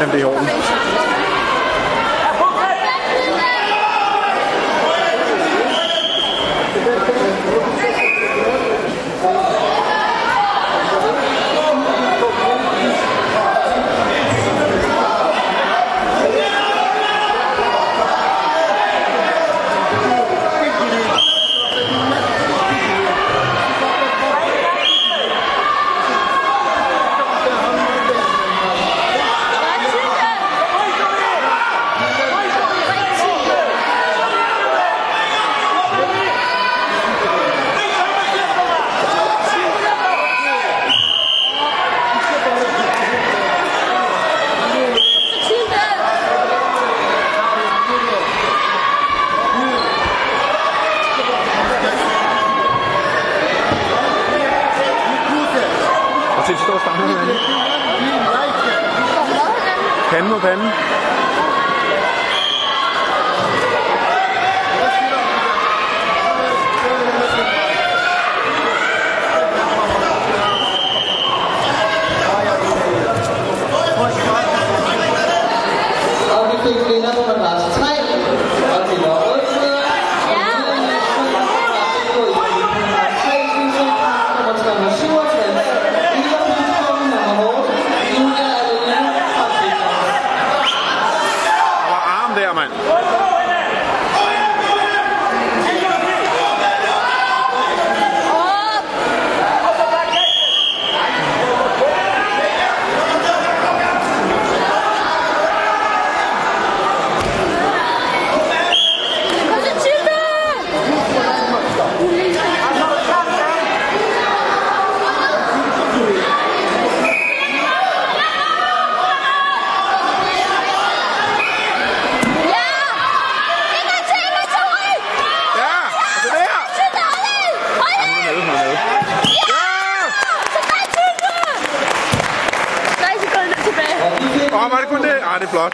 And the orden. Se, de står og snakker hinanden. Pande mod pande. Der Herr Mann. Åh, oh, var det kun det? Ah, det er flot.